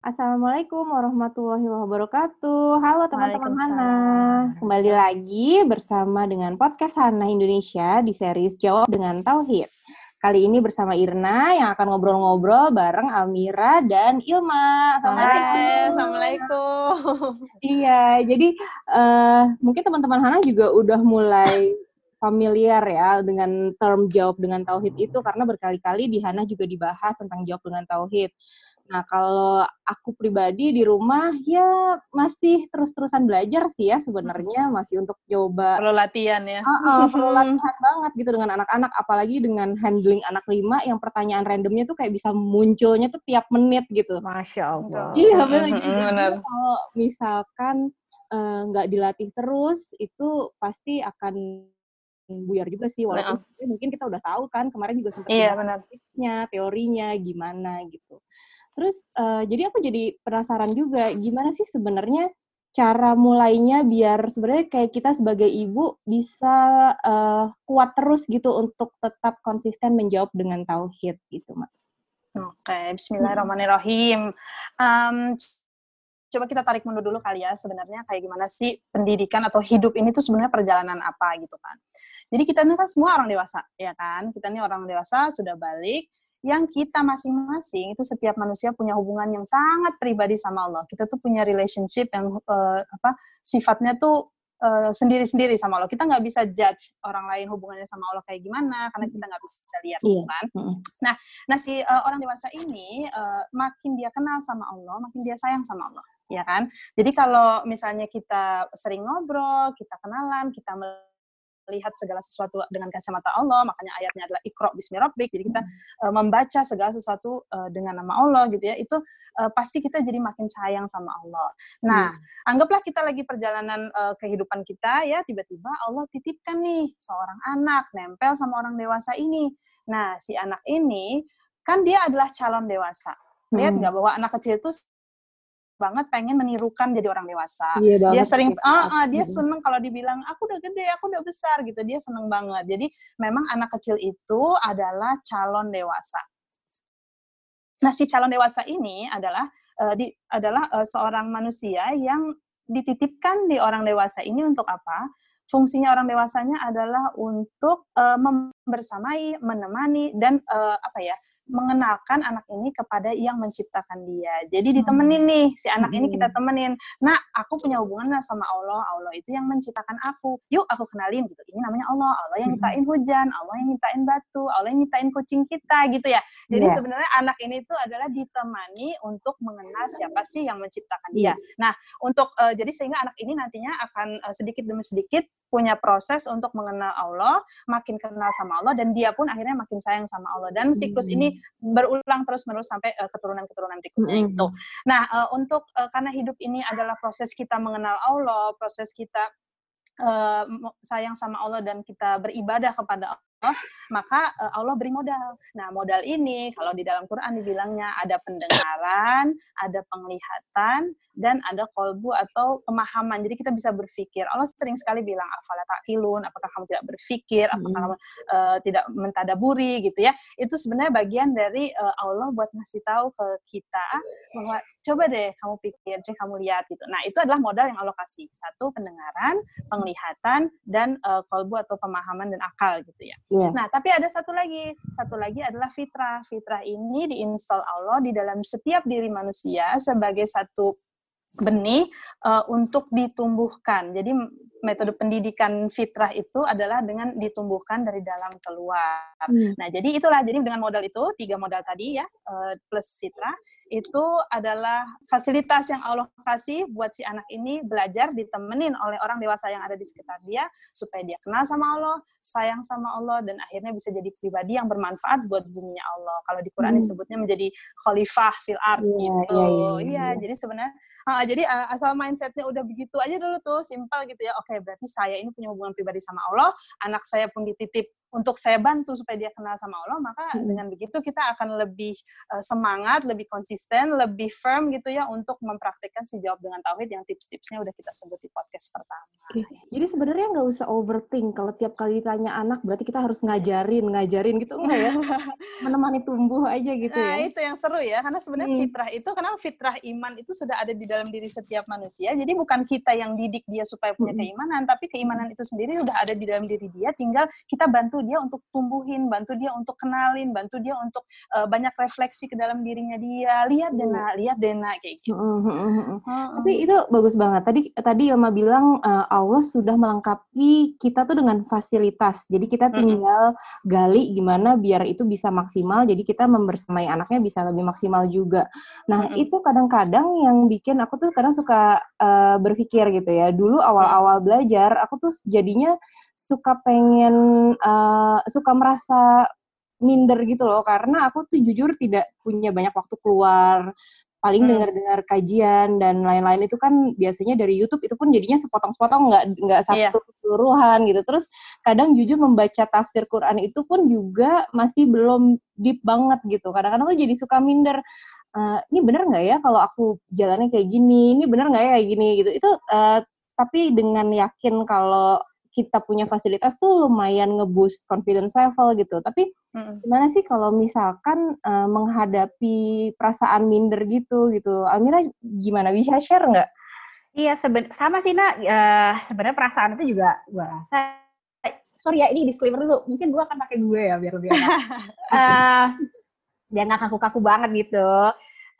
Assalamualaikum warahmatullahi wabarakatuh. Halo teman-teman Hana. Kembali lagi bersama dengan podcast Hana Indonesia di series Jawab dengan Tauhid. Kali ini bersama Irna yang akan ngobrol-ngobrol bareng Almira dan Ilma. Assalamualaikum. Hai, Assalamualaikum. iya, jadi uh, mungkin teman-teman Hana juga udah mulai familiar ya dengan term jawab dengan tauhid itu karena berkali-kali di Hana juga dibahas tentang jawab dengan tauhid. Nah, kalau aku pribadi di rumah ya masih terus-terusan belajar sih ya sebenarnya masih untuk coba perlu latihan ya. Uh, uh, perlu latihan banget gitu dengan anak-anak apalagi dengan handling anak lima yang pertanyaan randomnya tuh kayak bisa munculnya tuh tiap menit gitu. Masya Allah. Iya benar. Kalau misalkan eh, nggak uh, dilatih terus itu pasti akan buyar juga sih walaupun nah. mungkin kita udah tahu kan kemarin juga sempat iya, benar. tipsnya teorinya gimana gitu Terus uh, jadi aku jadi penasaran juga gimana sih sebenarnya cara mulainya biar sebenarnya kayak kita sebagai ibu bisa uh, kuat terus gitu untuk tetap konsisten menjawab dengan tauhid gitu, Mak. Oke, Bismillahirrahmanirrahim. Um, coba kita tarik mundur dulu kali ya sebenarnya kayak gimana sih pendidikan atau hidup ini tuh sebenarnya perjalanan apa gitu kan. Jadi kita ini kan semua orang dewasa ya kan. Kita ini orang dewasa sudah balik yang kita masing-masing itu setiap manusia punya hubungan yang sangat pribadi sama Allah. Kita tuh punya relationship yang uh, apa sifatnya tuh sendiri sendiri-sendiri sama Allah. Kita nggak bisa judge orang lain hubungannya sama Allah kayak gimana karena kita nggak bisa lihat, iya. kan? Nah, nah si uh, orang dewasa ini uh, makin dia kenal sama Allah, makin dia sayang sama Allah, ya kan? Jadi kalau misalnya kita sering ngobrol, kita kenalan, kita melihat segala sesuatu dengan kacamata Allah, makanya ayatnya adalah ikro bismillahirrahmanirrahim. Jadi kita uh, membaca segala sesuatu uh, dengan nama Allah gitu ya. Itu uh, pasti kita jadi makin sayang sama Allah. Nah, hmm. anggaplah kita lagi perjalanan uh, kehidupan kita ya, tiba-tiba Allah titipkan nih seorang anak nempel sama orang dewasa ini. Nah, si anak ini kan dia adalah calon dewasa. Lihat nggak bahwa anak kecil itu banget pengen menirukan jadi orang dewasa. Iya dia sering ah, dia seneng kalau dibilang aku udah gede, aku udah besar gitu. Dia seneng banget. Jadi memang anak kecil itu adalah calon dewasa. Nah, si calon dewasa ini adalah uh, di adalah uh, seorang manusia yang dititipkan di orang dewasa ini untuk apa? Fungsinya orang dewasanya adalah untuk uh, membersamai, menemani dan uh, apa ya? Mengenalkan anak ini kepada yang menciptakan dia. Jadi hmm. ditemenin nih si anak ini kita hmm. temenin. Nah, aku punya hubungan sama Allah. Allah itu yang menciptakan aku. Yuk aku kenalin gitu. Ini namanya Allah. Allah yang hmm. nyiptain hujan, Allah yang nyiptain batu, Allah yang nyiptain kucing kita gitu ya. Jadi yeah. sebenarnya anak ini tuh adalah ditemani untuk mengenal siapa sih yang menciptakan dia. Iya. Nah, untuk uh, jadi sehingga anak ini nantinya akan uh, sedikit demi sedikit punya proses untuk mengenal Allah, makin kenal sama Allah dan dia pun akhirnya makin sayang sama Allah. Dan siklus ini berulang terus menerus sampai uh, keturunan-keturunan berikutnya mm -hmm. itu. Nah, uh, untuk uh, karena hidup ini adalah proses kita mengenal Allah, proses kita uh, sayang sama Allah dan kita beribadah kepada Allah, maka uh, Allah beri modal. Nah, modal ini kalau di dalam Quran dibilangnya ada pendengaran, ada penglihatan, dan ada kolbu atau pemahaman. Jadi kita bisa berpikir. Allah sering sekali bilang, afala takilun, apakah kamu tidak berpikir, apakah kamu uh, tidak mentadaburi gitu ya. Itu sebenarnya bagian dari uh, Allah buat ngasih tahu ke kita bahwa coba deh kamu pikir, coba kamu lihat gitu. Nah, itu adalah modal yang Allah kasih. Satu, pendengaran, penglihatan, dan uh, kolbu atau pemahaman dan akal gitu ya. Yeah. Nah, tapi ada satu lagi. Satu lagi adalah fitrah. Fitrah ini diinstal Allah di dalam setiap diri manusia sebagai satu benih uh, untuk ditumbuhkan. Jadi metode pendidikan fitrah itu adalah dengan ditumbuhkan dari dalam keluar. Hmm. Nah, jadi itulah jadi dengan modal itu tiga modal tadi ya uh, plus fitrah itu adalah fasilitas yang Allah kasih buat si anak ini belajar ditemenin oleh orang dewasa yang ada di sekitar dia supaya dia kenal sama Allah, sayang sama Allah dan akhirnya bisa jadi pribadi yang bermanfaat buat buminya Allah. Kalau di Quran hmm. disebutnya menjadi khalifah fil ard yeah, gitu. Iya, yeah, yeah, yeah. yeah, jadi sebenarnya uh, jadi uh, asal mindsetnya udah begitu aja dulu tuh simpel gitu ya. Oke, okay, berarti saya ini punya hubungan pribadi sama Allah, anak saya pun dititip untuk saya bantu supaya dia kenal sama Allah, maka hmm. dengan begitu kita akan lebih uh, semangat, lebih konsisten, lebih firm gitu ya untuk mempraktikkan si jawab dengan tauhid yang tips-tipsnya udah kita sebut di podcast pertama. Oke. Jadi sebenarnya nggak usah overthink kalau tiap kali ditanya anak berarti kita harus ngajarin, ngajarin gitu enggak ya? Menemani tumbuh aja gitu nah, ya. itu yang seru ya, karena sebenarnya hmm. fitrah itu karena fitrah iman itu sudah ada di dalam diri setiap manusia. Jadi bukan kita yang didik dia supaya punya hmm. keimanan, tapi keimanan itu sendiri udah ada di dalam diri dia, tinggal kita bantu dia untuk tumbuhin, bantu dia untuk kenalin, bantu dia untuk uh, banyak refleksi ke dalam dirinya dia. Lihat deh nak, lihat deh nak kayak gitu. Mm -hmm. Tapi itu bagus banget. Tadi tadi Ilma bilang uh, Allah sudah melengkapi kita tuh dengan fasilitas. Jadi kita tinggal mm -hmm. gali gimana biar itu bisa maksimal. Jadi kita membersamai anaknya bisa lebih maksimal juga. Nah mm -hmm. itu kadang-kadang yang bikin aku tuh kadang suka uh, berpikir gitu ya. Dulu awal-awal belajar aku tuh jadinya suka pengen uh, suka merasa minder gitu loh karena aku tuh jujur tidak punya banyak waktu keluar paling hmm. dengar-dengar kajian dan lain-lain itu kan biasanya dari YouTube itu pun jadinya sepotong-sepotong nggak nggak iya. satu yeah. keseluruhan gitu terus kadang jujur membaca tafsir Quran itu pun juga masih belum deep banget gitu kadang-kadang tuh jadi suka minder uh, ini bener nggak ya kalau aku jalannya kayak gini ini bener nggak ya kayak gini gitu itu uh, tapi dengan yakin kalau kita punya fasilitas tuh lumayan ngeboost confidence level gitu. Tapi gimana sih kalau misalkan uh, menghadapi perasaan minder gitu gitu? Amira gimana bisa share nggak? Iya seben sama sih nak. Uh, Sebenarnya perasaan itu juga gue rasa. Sorry ya ini disclaimer dulu. Mungkin gue akan pakai gue ya biar biar uh, biar nggak kaku-kaku banget gitu.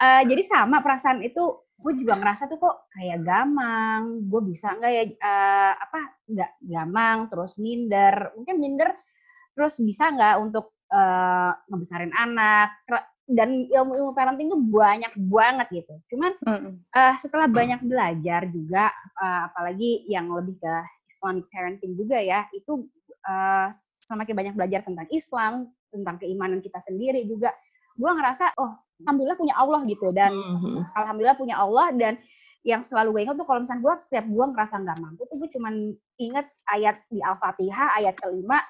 Uh, jadi sama perasaan itu gue juga ngerasa tuh kok kayak gamang, gue bisa nggak ya uh, apa nggak gamang, terus minder, mungkin minder, terus bisa nggak untuk uh, ngebesarin anak. Dan ilmu-ilmu parenting tuh banyak banget gitu. Cuman uh, setelah banyak belajar juga, uh, apalagi yang lebih ke Islamic parenting juga ya, itu uh, semakin banyak belajar tentang Islam, tentang keimanan kita sendiri juga, gue ngerasa oh alhamdulillah punya Allah gitu dan mm-hmm. alhamdulillah punya Allah dan yang selalu gue ingat tuh kalau misalnya gue setiap gue ngerasa nggak mampu tuh gue cuman inget ayat di Al-Fatihah ayat kelima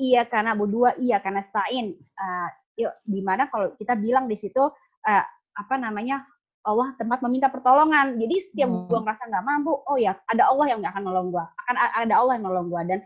iya karena berdua iya karena stain uh, yuk di mana kalau kita bilang di situ uh, apa namanya Allah tempat meminta pertolongan. Jadi setiap hmm. gue ngerasa nggak mampu, oh ya ada Allah yang nggak akan nolong gue. Akan ada Allah yang nolong gue. Dan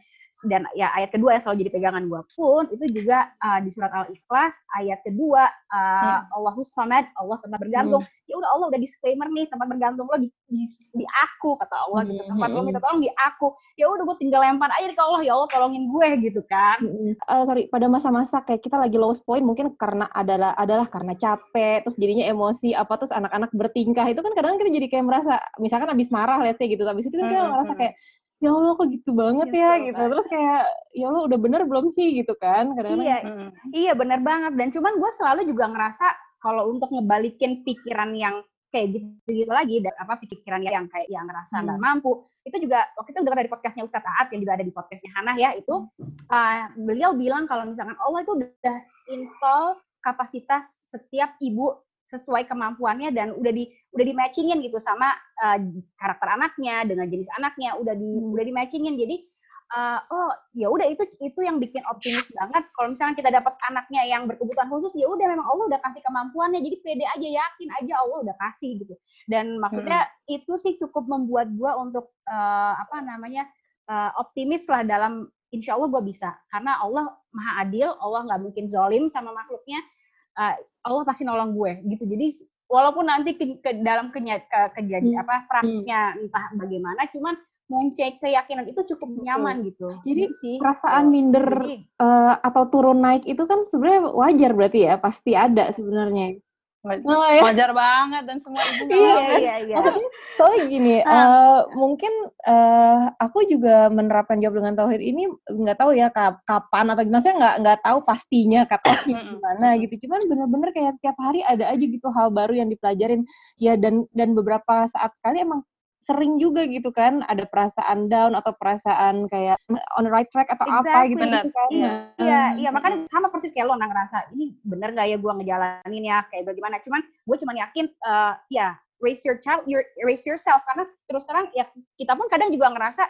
dan ya ayat kedua yang selalu jadi pegangan gue pun itu juga uh, di surat al-ikhlas ayat kedua uh, hmm. Allahus samad Allah tempat bergantung hmm. ya udah Allah udah disclaimer nih tempat bergantung lo di, di, di aku kata Allah gitu. Hmm. tempat lo minta tolong di aku. Ya udah gue tinggal lempar aja ke Allah. Ya Allah tolongin gue gitu kan. Hmm. uh, sorry pada masa-masa kayak kita lagi lowest point mungkin karena adalah adalah karena capek terus jadinya emosi apa terus anak-anak bertingkah itu kan kadang, -kadang kita jadi kayak merasa misalkan abis marah lihat gitu. Habis itu kan kita hmm. merasa kayak ya Allah kok gitu banget gitu, ya gitu. Terus kayak ya Allah udah bener belum sih? Gitu kan kadang-kadang iya hmm. iya bener banget. Dan cuman gue selalu juga ngerasa kalau untuk ngebalikin pikiran yang kayak gitu gitu lagi dan apa pikiran yang kayak yang ngerasa nggak hmm. mampu itu juga waktu itu udah dari podcastnya Ustadz Taat yang juga ada di podcastnya Hana ya itu uh, beliau bilang kalau misalkan Allah itu udah install kapasitas setiap ibu sesuai kemampuannya dan udah di udah di matchingin gitu sama uh, karakter anaknya dengan jenis anaknya udah di hmm. udah di matchingin jadi uh, oh ya udah itu itu yang bikin optimis banget kalau misalnya kita dapat anaknya yang berkebutuhan khusus ya udah memang Allah udah kasih kemampuannya jadi pede aja yakin aja Allah udah kasih gitu dan maksudnya hmm. itu sih cukup membuat gua untuk uh, apa namanya uh, optimis lah dalam insya Allah gue bisa karena Allah maha adil Allah nggak mungkin zolim sama makhluknya uh, Allah pasti nolong gue gitu jadi walaupun nanti ke, ke dalam kenya, ke, kejadian hmm. apa hmm. entah bagaimana cuman muncul keyakinan itu cukup nyaman gitu. Jadi gitu sih perasaan minder Jadi, uh, atau turun naik itu kan sebenarnya wajar berarti ya, pasti ada sebenarnya. Oh, ya. Wajar banget dan semua ibu iya, iya, iya. Maksudnya, soalnya gini, uh, mungkin uh, aku juga menerapkan jawab dengan tauhid ini nggak tahu ya kapan atau gimana, saya nggak nggak tahu pastinya katanya gimana gitu. Cuman bener-bener kayak tiap hari ada aja gitu hal baru yang dipelajarin. Ya dan dan beberapa saat sekali emang sering juga gitu kan ada perasaan down atau perasaan kayak on the right track atau exactly. apa gitu, gitu kan. Iya, iya, iya makanya sama persis kayak lo nang ngerasa ini bener gak ya gue ngejalanin ya kayak bagaimana. Cuman gue cuma yakin uh, ya raise your child, your, raise yourself karena terus terang ya kita pun kadang juga ngerasa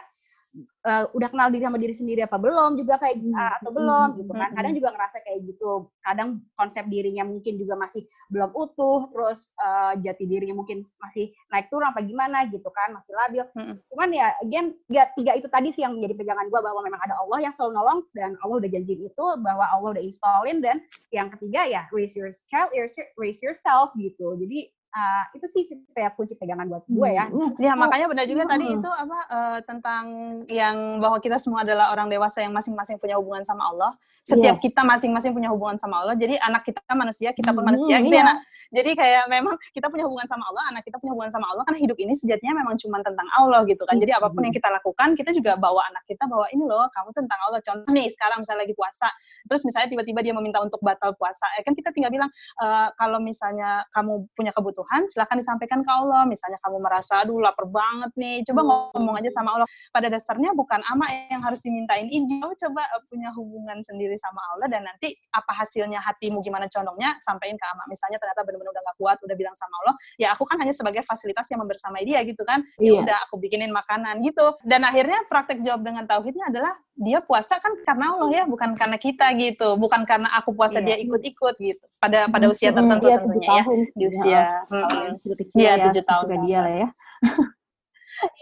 uh, udah kenal diri sama diri sendiri apa belum juga kayak uh, atau belum gitu kan. kadang juga ngerasa kayak gitu. Kadang konsep dirinya mungkin juga masih belum utuh terus uh, jati dirinya mungkin masih naik turun apa gimana gitu kan masih labil. Cuman ya again tiga, tiga itu tadi sih yang menjadi pegangan gue bahwa memang ada Allah yang selalu nolong dan Allah udah janji itu bahwa Allah udah installin dan yang ketiga ya raise your child raise yourself gitu. Jadi uh, itu sih kayak kunci pegangan buat gue ya. Hmm. Ya makanya benar juga hmm. tadi itu apa uh, tentang yang bahwa kita semua adalah orang dewasa yang masing-masing punya hubungan sama Allah. Setiap yeah. kita masing-masing punya hubungan sama Allah. Jadi anak kita manusia, kita pun manusia hmm, gitu ya, iya. ya. Nak? Jadi kayak memang kita punya hubungan sama Allah, anak kita punya hubungan sama Allah karena hidup ini sejatinya memang cuma tentang Allah gitu kan. Jadi apa pun yang kita lakukan, kita juga bawa anak kita bahwa ini loh, kamu tentang Allah. Contoh nih sekarang misalnya lagi puasa, terus misalnya tiba-tiba dia meminta untuk batal puasa, ya kan kita tinggal bilang e, kalau misalnya kamu punya kebutuhan, silahkan disampaikan ke Allah. Misalnya kamu merasa aduh lapar banget nih, coba ngomong aja sama Allah. Pada dasarnya bukan ama yang harus dimintain izin, kamu coba uh, punya hubungan sendiri sama Allah dan nanti apa hasilnya hatimu gimana condongnya sampaikan ke ama. Misalnya ternyata benar benar udah gak kuat udah bilang sama Allah ya aku kan hanya sebagai fasilitas yang membersamai dia gitu kan ya yeah. udah aku bikinin makanan gitu dan akhirnya praktek jawab dengan tauhidnya adalah dia puasa kan karena Allah ya bukan karena kita gitu. Bukan karena aku puasa yeah. dia ikut-ikut gitu. Pada pada usia tertentu mm, tentunya ya. di usia iya tujuh tahun ya, dia lah ya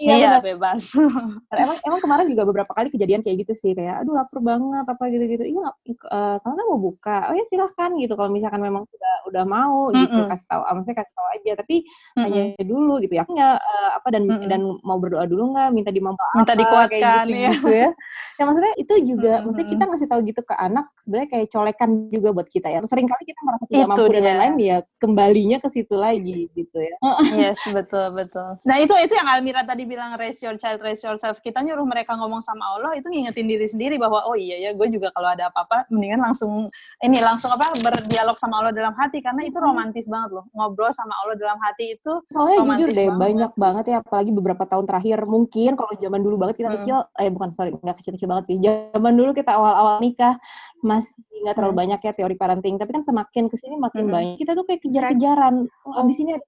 iya, iya bebas. emang emang kemarin juga beberapa kali kejadian kayak gitu sih kayak aduh lapar banget apa gitu-gitu. Iya uh, kamu mau buka? Oh ya silahkan gitu kalau misalkan memang sudah udah mau gitu mm -mm. kasih tahu. Ah, maksudnya kasih tahu aja tapi mm -mm. hanya dulu gitu ya. Enggak uh, eh, apa dan mm -mm. dan mau berdoa dulu nggak minta dimampu minta apa, dikuatkan kayak gitu, ya. gitu ya. ya maksudnya itu juga mm -hmm. maksudnya kita ngasih tahu gitu ke anak sebenarnya kayak colekan juga buat kita ya. Sering kali kita merasa tidak itu mampu dia. dan lain-lain ya kembalinya ke situ lagi gitu ya. yes, betul betul. Nah, itu itu yang Almira tadi bilang raise your child, raise yourself, kita nyuruh mereka ngomong sama Allah itu ngingetin diri sendiri bahwa oh iya ya gue juga kalau ada apa-apa mendingan langsung ini langsung apa berdialog sama Allah dalam hati. Karena itu romantis banget loh. Ngobrol sama Allah dalam hati itu soalnya jujur deh banget. banyak banget ya apalagi beberapa tahun terakhir mungkin kalau zaman dulu banget kita hmm. kecil eh bukan sorry nggak kecil-kecil banget sih. Zaman dulu kita awal-awal nikah masih nggak terlalu hmm. banyak ya teori parenting tapi kan semakin ke sini makin hmm. banyak kita tuh kayak kejar-kejaran oh, di sini ada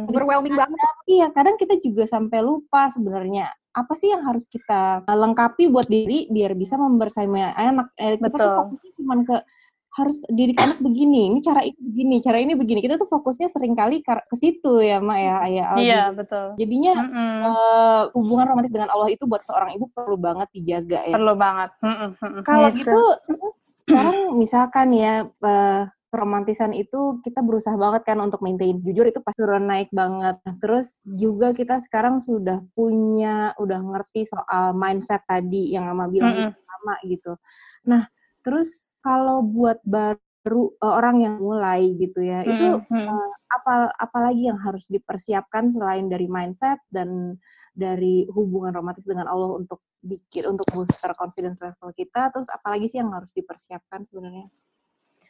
hmm. overwhelming banget iya kadang kita juga sampai lupa sebenarnya apa sih yang harus kita lengkapi buat diri biar bisa membersamai anak eh, Betul. kita tuh fokusnya cuma ke harus didik anak begini, ini cara ini begini, cara ini begini. Kita tuh fokusnya sering kali ke situ ya, Mak ya, ayah. Iya, betul. Jadinya mm -mm. Uh, hubungan romantis dengan Allah itu buat seorang ibu perlu banget dijaga ya. Perlu banget. Mm -mm. Kalau gitu, terus sekarang misalkan ya uh, keromantisan itu kita berusaha banget kan untuk maintain. Jujur itu pasti turun naik banget. Terus juga kita sekarang sudah punya, udah ngerti soal mindset tadi yang Mama bilang mm -hmm. sama gitu. Nah, terus kalau buat baru uh, orang yang mulai gitu ya, mm -hmm. itu uh, apa apalagi yang harus dipersiapkan selain dari mindset dan dari hubungan romantis dengan Allah untuk bikin untuk booster confidence level kita, terus apalagi sih yang harus dipersiapkan sebenarnya?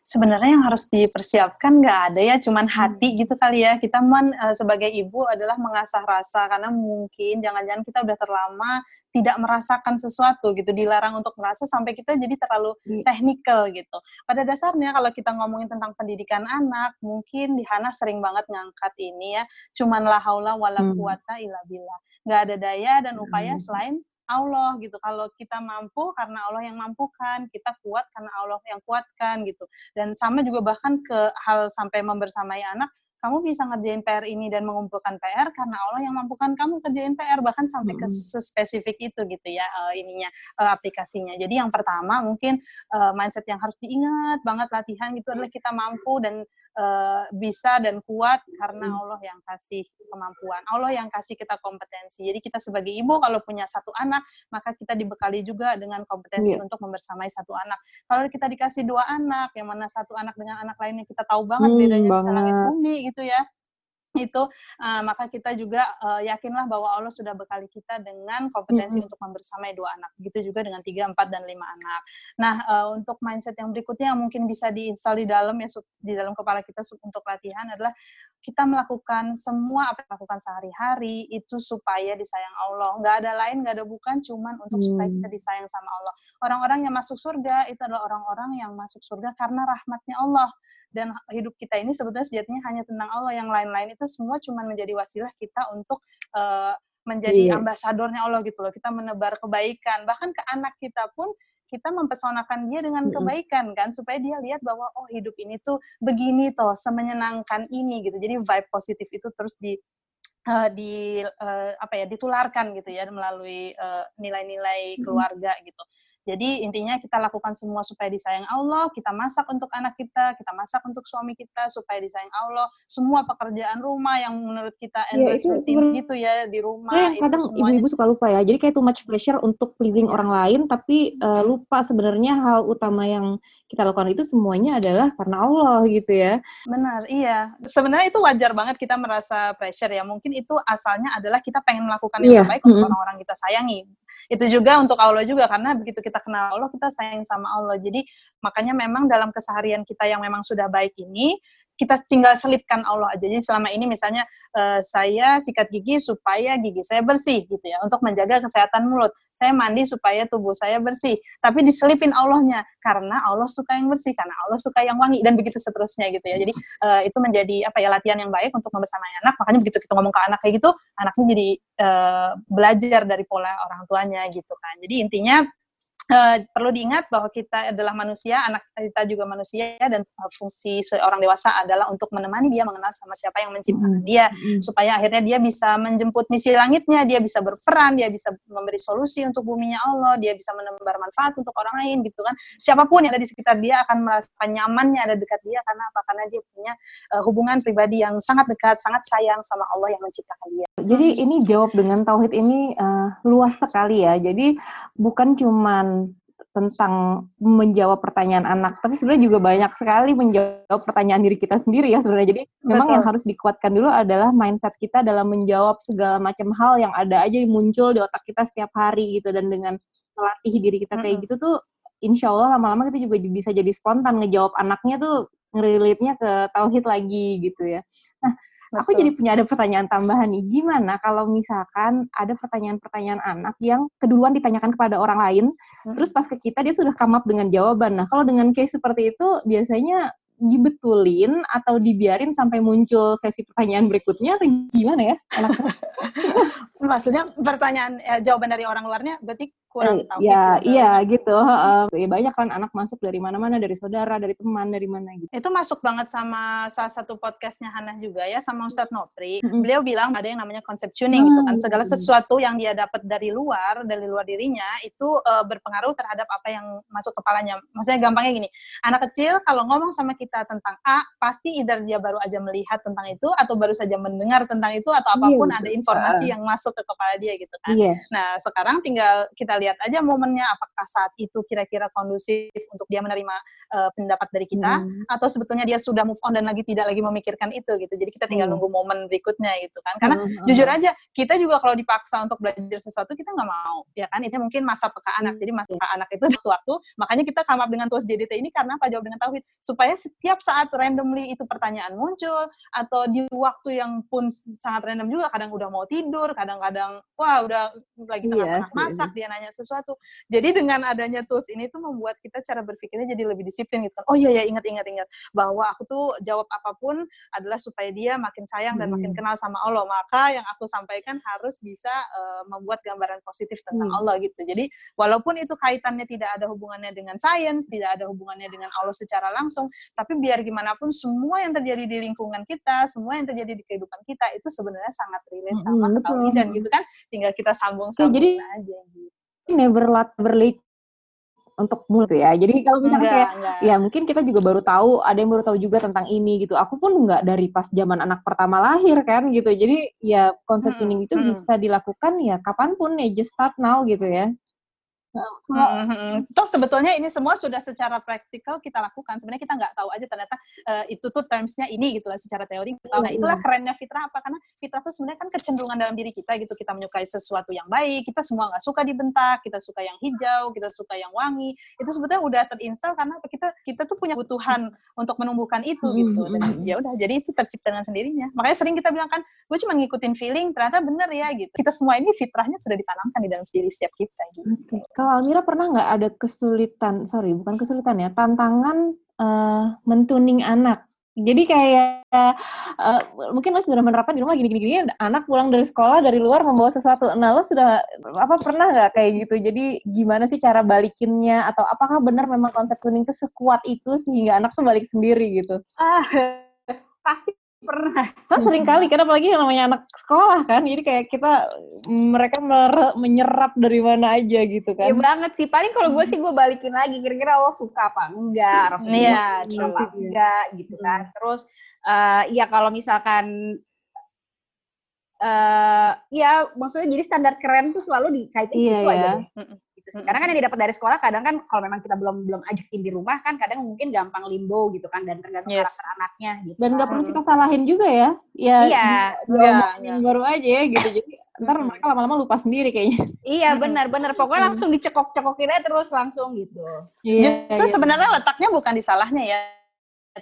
Sebenarnya yang harus dipersiapkan nggak ada ya, cuman hati hmm. gitu kali ya. Kita man uh, sebagai ibu adalah mengasah rasa karena mungkin jangan-jangan kita udah terlama tidak merasakan sesuatu gitu, dilarang untuk merasa sampai kita jadi terlalu technical gitu. Pada dasarnya kalau kita ngomongin tentang pendidikan anak, mungkin di Hana sering banget ngangkat ini ya, cuman la haula wala hmm. quwata illa billah. Nggak ada daya dan upaya hmm. selain Allah gitu. Kalau kita mampu karena Allah yang mampukan, kita kuat karena Allah yang kuatkan gitu. Dan sama juga bahkan ke hal sampai membersamai anak, kamu bisa ngerjain PR ini dan mengumpulkan PR karena Allah yang mampukan kamu kerjain PR bahkan sampai ke spesifik itu gitu ya uh, ininya uh, aplikasinya. Jadi yang pertama mungkin uh, mindset yang harus diingat banget latihan itu adalah kita mampu dan uh, bisa dan kuat karena hmm. Allah yang kasih kemampuan. Allah yang kasih kita kompetensi. Jadi kita sebagai ibu kalau punya satu anak, maka kita dibekali juga dengan kompetensi yeah. untuk membersamai satu anak. Kalau kita dikasih dua anak, yang mana satu anak dengan anak lainnya kita tahu banget hmm, bedanya banget. bisa langit bumi gitu ya itu uh, maka kita juga uh, yakinlah bahwa Allah sudah bekali kita dengan kompetensi mm -hmm. untuk membersamai dua anak begitu juga dengan tiga empat dan lima anak nah uh, untuk mindset yang berikutnya yang mungkin bisa diinstal di dalam ya di dalam kepala kita untuk latihan adalah kita melakukan semua apa yang lakukan sehari-hari itu supaya disayang Allah. Nggak ada lain, nggak ada bukan, cuman untuk hmm. supaya kita disayang sama Allah. Orang-orang yang masuk surga itu adalah orang-orang yang masuk surga karena rahmatnya Allah dan hidup kita ini sebetulnya sejatinya hanya tentang Allah yang lain-lain itu semua cuma menjadi wasilah kita untuk uh, menjadi Iya. ambasadornya Allah gitu loh. Kita menebar kebaikan. Bahkan ke anak kita pun kita mempesonakan dia dengan kebaikan kan supaya dia lihat bahwa oh hidup ini tuh begini toh semenyenangkan ini gitu. Jadi vibe positif itu terus di eh, di eh, apa ya ditularkan gitu ya melalui nilai-nilai Mm-mm. keluarga gitu. Jadi intinya kita lakukan semua supaya disayang Allah, kita masak untuk anak kita, kita masak untuk suami kita supaya disayang Allah. Semua pekerjaan rumah yang menurut kita Iya, endless itu routines gitu ya di rumah itu kadang ibu-ibu suka lupa ya. Jadi kayak too much pressure untuk pleasing orang lain, tapi eh, lupa sebenarnya hal utama yang kita lakukan itu semuanya adalah karena Allah gitu ya. Benar, iya. Sebenarnya itu wajar banget kita merasa pressure ya. Mungkin itu asalnya adalah kita pengen melakukan yang Iya, terbaik untuk orang-orang kita sayangi. Itu juga untuk Allah juga karena begitu kita kenal Allah, kita sayang sama Allah. Jadi makanya memang dalam keseharian kita yang memang sudah baik ini, kita tinggal selipkan Allah aja. Jadi selama ini misalnya eh, saya sikat gigi supaya gigi saya bersih gitu ya, untuk menjaga kesehatan mulut. Saya mandi supaya tubuh saya bersih. Tapi diselipin Allahnya karena Allah suka yang bersih, karena Allah suka yang wangi dan begitu seterusnya gitu ya. Jadi eh, itu menjadi apa ya latihan yang baik untuk membersamai anak. Makanya begitu kita ngomong ke anak kayak gitu, anaknya jadi eh, belajar dari pola orang tuanya gitu kan. Jadi intinya eh, perlu diingat bahwa kita adalah manusia, anak kita juga manusia dan eh, fungsi seorang dewasa adalah untuk menemani dia mengenal sama siapa yang menciptakan Mm. dia Mm. supaya akhirnya dia bisa menjemput misi langitnya, dia bisa berperan, dia bisa memberi solusi untuk buminya Allah, dia bisa menebar manfaat untuk orang lain gitu kan. Siapa pun yang ada di sekitar dia akan merasakan nyamannya ada dekat dia karena apa? Karena dia punya eh, hubungan pribadi yang sangat dekat, sangat sayang sama Allah yang menciptakan dia. Jadi ini jawab dengan tauhid ini eh, luas sekali ya. Jadi bukan cuman tentang menjawab pertanyaan anak, tapi sebenarnya juga banyak sekali menjawab pertanyaan diri kita sendiri ya sebenarnya. Jadi memang Betul. yang harus dikuatkan dulu adalah mindset kita dalam menjawab segala macam hal yang ada aja yang muncul di otak kita setiap hari gitu dan dengan melatih diri kita kayak Mm-mm. gitu tuh insya Allah lama-lama kita juga bisa jadi spontan ngejawab anaknya tuh ngerelate-nya ke tauhid lagi gitu ya. Aku Betul. jadi punya ada pertanyaan tambahan nih. Gimana kalau misalkan ada pertanyaan-pertanyaan anak yang keduluan ditanyakan kepada orang lain, Mm. terus pas ke kita dia sudah come up dengan jawaban. Nah, kalau dengan case seperti itu biasanya dibetulin atau dibiarin sampai muncul sesi pertanyaan berikutnya atau gimana ya? Maksudnya pertanyaan eh, jawaban dari orang luarnya berarti kurang Eh, tahu. ya, iya gitu. heeh. Ya, banyak kan anak masuk dari mana-mana, dari saudara, dari teman, dari mana gitu. Itu masuk banget sama salah satu podcastnya Hana juga ya, sama Ustadz Nopri. Beliau bilang ada yang namanya konsep tuning gitu kan. Segala iya. sesuatu yang dia dapat dari luar, dari luar dirinya, itu eh, berpengaruh terhadap apa yang masuk kepalanya. Maksudnya gampangnya gini, anak kecil kalau ngomong sama kita tentang A, pasti either dia baru aja melihat tentang itu, atau baru saja mendengar tentang itu, atau Iya, apa pun betul. ada informasi yang masuk ke kepala dia gitu kan. Iya. Nah, sekarang tinggal kita lihat aja momennya apakah saat itu kira-kira kondusif untuk dia menerima eh, pendapat dari kita Hmm. atau sebetulnya dia sudah move on dan lagi tidak lagi memikirkan itu gitu. Jadi kita tinggal Iya. nunggu momen berikutnya gitu kan. Karena Heeh, jujur heeh. aja kita juga kalau dipaksa untuk belajar sesuatu kita nggak mau ya kan itu mungkin masa peka anak jadi masa peka anak itu waktu makanya kita come up dengan tuas JDT ini karena apa jawab dengan tauhid supaya setiap saat randomly itu pertanyaan muncul atau di waktu yang pun sangat random juga kadang udah mau tidur kadang-kadang wah udah lagi Iya, tengah-tengah iya, masak dia nanya sesuatu jadi dengan adanya tools ini tuh membuat kita cara berpikirnya jadi lebih disiplin gitu kan oh iya ya ingat ingat ingat bahwa aku tuh jawab apa pun adalah supaya dia makin sayang dan makin Hmm. kenal sama Allah maka yang aku sampaikan harus bisa eh, membuat gambaran positif tentang Hmm. Allah gitu jadi walaupun itu kaitannya tidak ada hubungannya dengan sains tidak ada hubungannya dengan Allah secara langsung tapi biar gimana pun semua yang terjadi di lingkungan kita semua yang terjadi di kehidupan kita itu sebenarnya sangat relate sama Mm-mm, betul. ketauhidan gitu kan tinggal kita sambung Oke, sambung jadi- aja gitu never lat berlate untuk mulut ya. Jadi kalau misalnya kayak enggak. ya mungkin kita juga baru tahu, ada yang baru tahu juga tentang ini gitu. Aku pun nggak dari pas zaman anak pertama lahir kan gitu. Jadi ya konsep Mm-mm, tuning itu mm-mm. bisa dilakukan ya kapan pun ya just start now gitu ya. Mm, mm, mm. Toh sebetulnya ini semua sudah secara praktikal kita lakukan. Sebenarnya kita nggak tahu aja ternyata eh, itu tuh termsnya ini gitu lah secara teori. Kita tahu. Nah itulah kerennya fitrah apa? Karena fitrah itu sebenarnya kan kecenderungan dalam diri kita gitu. Kita menyukai sesuatu yang baik. Kita semua nggak suka dibentak. Kita suka yang hijau. Kita suka yang wangi. Itu sebetulnya udah terinstal karena? Kita kita tuh punya kebutuhan untuk menumbuhkan itu Mm, gitu. mm, Dan mm. ya udah. Jadi itu tercipta dengan sendirinya. Makanya sering kita bilang kan, gue cuma ngikutin feeling. Ternyata bener ya gitu. Kita semua ini fitrahnya sudah ditanamkan di dalam diri setiap kita gitu. Oke. Kalau Almira pernah nggak ada kesulitan, sorry bukan kesulitan ya, tantangan eh, mentuning anak Jadi kayak uh, mungkin lo sudah menerapkan di rumah gini-gini anak pulang dari sekolah dari luar membawa sesuatu. Nah lo sudah apa pernah nggak kayak gitu? Jadi gimana sih cara balikinnya atau apakah benar memang konsep kuning itu sekuat itu sehingga anak tuh balik sendiri gitu? Ah pasti pernah kan sering kali kan apalagi yang namanya anak sekolah kan? Jadi kayak kita mereka menyerap dari mana aja gitu kan? Iya banget sih. Paling kalau gue sih gue balikin lagi. Kira-kira lo suka apa? Enggak Rasulullah iya, apa enggak gitu kan. Terus uh, ya kalau misalkan uh, ya maksudnya jadi standar keren tuh selalu dikaitin iya, gitu iya. aja deh gitu sih. Karena kan yang didapat dari sekolah kadang kan kalau memang kita belum belum ajakin di rumah kan kadang mungkin gampang limbo gitu kan dan tergantung yes. karakter anaknya gitu. Dan nggak kan. perlu kita salahin juga ya. Ya iya. Iya. baru aja ya gitu. Jadi ntar mereka lama-lama lupa sendiri kayaknya. Iya benar-benar pokoknya langsung dicekok-cekokin aja terus langsung gitu. Iya. Justru iya. sebenarnya letaknya bukan di salahnya ya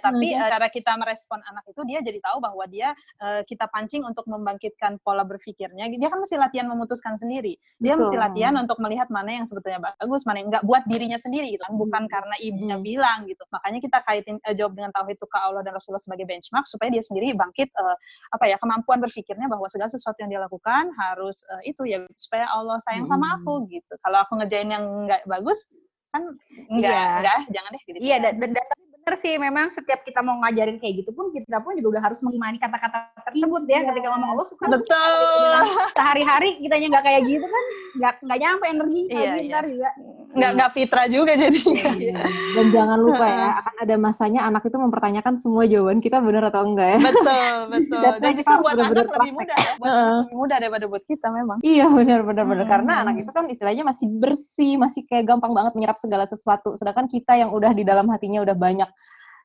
tapi hmm. cara kita merespon anak itu dia jadi tahu bahwa dia uh, kita pancing untuk membangkitkan pola berpikirnya dia kan mesti latihan memutuskan sendiri dia Betul. mesti latihan untuk melihat mana yang sebetulnya bagus mana yang enggak buat dirinya sendiri gitu kan bukan karena ibunya hmm. bilang gitu makanya kita kaitin uh, jawab dengan tauhid itu ke Allah dan Rasulullah sebagai benchmark supaya dia sendiri bangkit uh, apa ya kemampuan berpikirnya bahwa segala sesuatu yang dia lakukan harus uh, itu ya supaya Allah sayang hmm. sama aku gitu kalau aku ngerjain yang enggak bagus kan enggak iya. enggak jangan deh gitu iya dan, dan, dan bener sih memang setiap kita mau ngajarin kayak gitu pun kita pun juga udah harus mengimani kata-kata tersebut ya. Ketika ngomong Allah suka. Betul. Sehari-hari kitanya nggak kayak gitu kan nggak nggak nyampe energi iya, iya. juga. Nggak nggak fitrah juga jadi iya. dan jangan lupa ya akan ada masanya anak itu mempertanyakan semua jawaban kita benar atau enggak ya. Betul betul. Dan justru buat bener -bener anak lebih mudah ya buat lebih mudah daripada buat kita memang. Iya benar benar benar. Hmm. karena anak itu kan istilahnya masih bersih masih kayak gampang banget menyerap segala sesuatu. Sedangkan kita yang udah di dalam hatinya udah banyak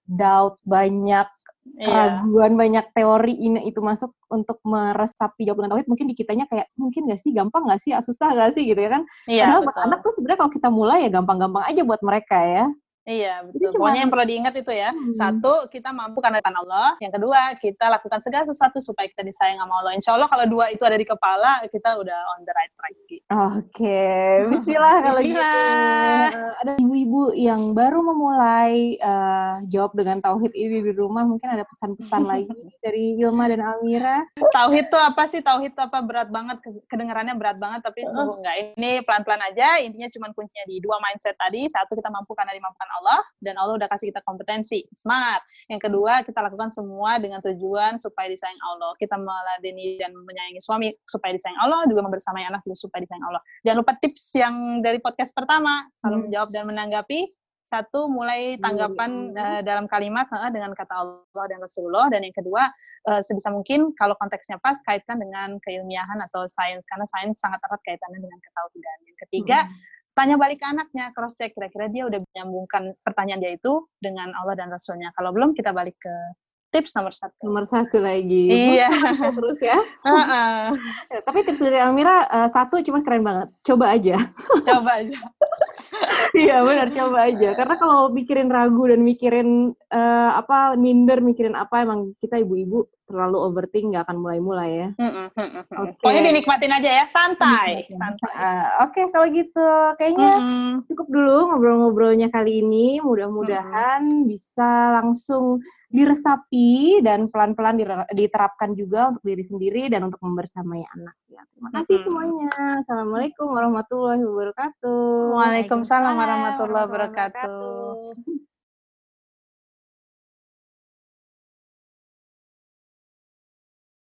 doubt, banyak yeah. keraguan, banyak teori ini itu masuk untuk meresapi jawab dengan tauhid, mungkin di kitanya kayak mungkin gak sih, gampang gak sih, ah, susah gak sih gitu ya kan? Iya, Padahal buat anak tuh sebenarnya kalau kita mulai ya gampang-gampang aja buat mereka ya. Iya, betul. Cuman, Pokoknya yang perlu diingat itu ya. Hmm. Satu, kita mampu karena depan Allah. Yang kedua, kita lakukan segala sesuatu supaya kita disayang sama Allah. Insya Allah kalau dua itu ada di kepala, kita udah on the right track. Oke, okay. bismillah kalau gitu. Ada ibu-ibu yang baru memulai uh, jawab dengan tauhid ini di rumah, mungkin ada pesan-pesan lagi dari Ilma dan Almira. Tauhid tuh apa sih? Tauhid tuh apa? Berat banget, kedengarannya berat banget, tapi sungguh enggak. Ini pelan-pelan aja, intinya cuma kuncinya di dua mindset tadi. Satu, kita mampu karena dimampukan Allah dan Allah udah kasih kita kompetensi, semangat. Yang kedua, kita lakukan semua dengan tujuan supaya disayang Allah. Kita meladeni dan menyayangi suami supaya disayang Allah, juga membersamai anak juga supaya disayang Allah. Jangan lupa tips yang dari podcast pertama, kalau hmm. menjawab dan menanggapi, satu mulai tanggapan uh, dalam kalimat uh, dengan kata Allah dan Rasulullah dan yang kedua uh, sebisa mungkin kalau konteksnya pas kaitkan dengan keilmiahan atau sains karena sains sangat erat kaitannya dengan ketauhidan. Yang ketiga hmm tanya balik ke anaknya cross check kira-kira dia udah menyambungkan pertanyaan dia itu dengan Allah dan Rasulnya. Kalau belum kita balik ke tips nomor satu. Nomor satu lagi. Iya. Terus ya? Uh -uh. tapi tips dari Almira uh, satu cuma keren banget. Coba aja. Coba aja. Iya benar coba aja. Karena kalau mikirin ragu dan mikirin uh, apa minder mikirin apa emang kita ibu-ibu terlalu overthink nggak akan mulai-mulai ya. Mm -mm, mm Okay. Pokoknya dinikmatin aja ya, santai. santai. Uh, Oke, okay, kalau gitu kayaknya mm -hmm. cukup dulu ngobrol-ngobrolnya kali ini. Mudah-mudahan mm -hmm. bisa langsung diresapi dan pelan-pelan diterapkan juga untuk diri sendiri dan untuk membersamai anak. Ya, terima kasih mm -hmm. semuanya. Assalamualaikum warahmatullahi wabarakatuh. Waalaikumsalam warahmatullahi wabarakatuh.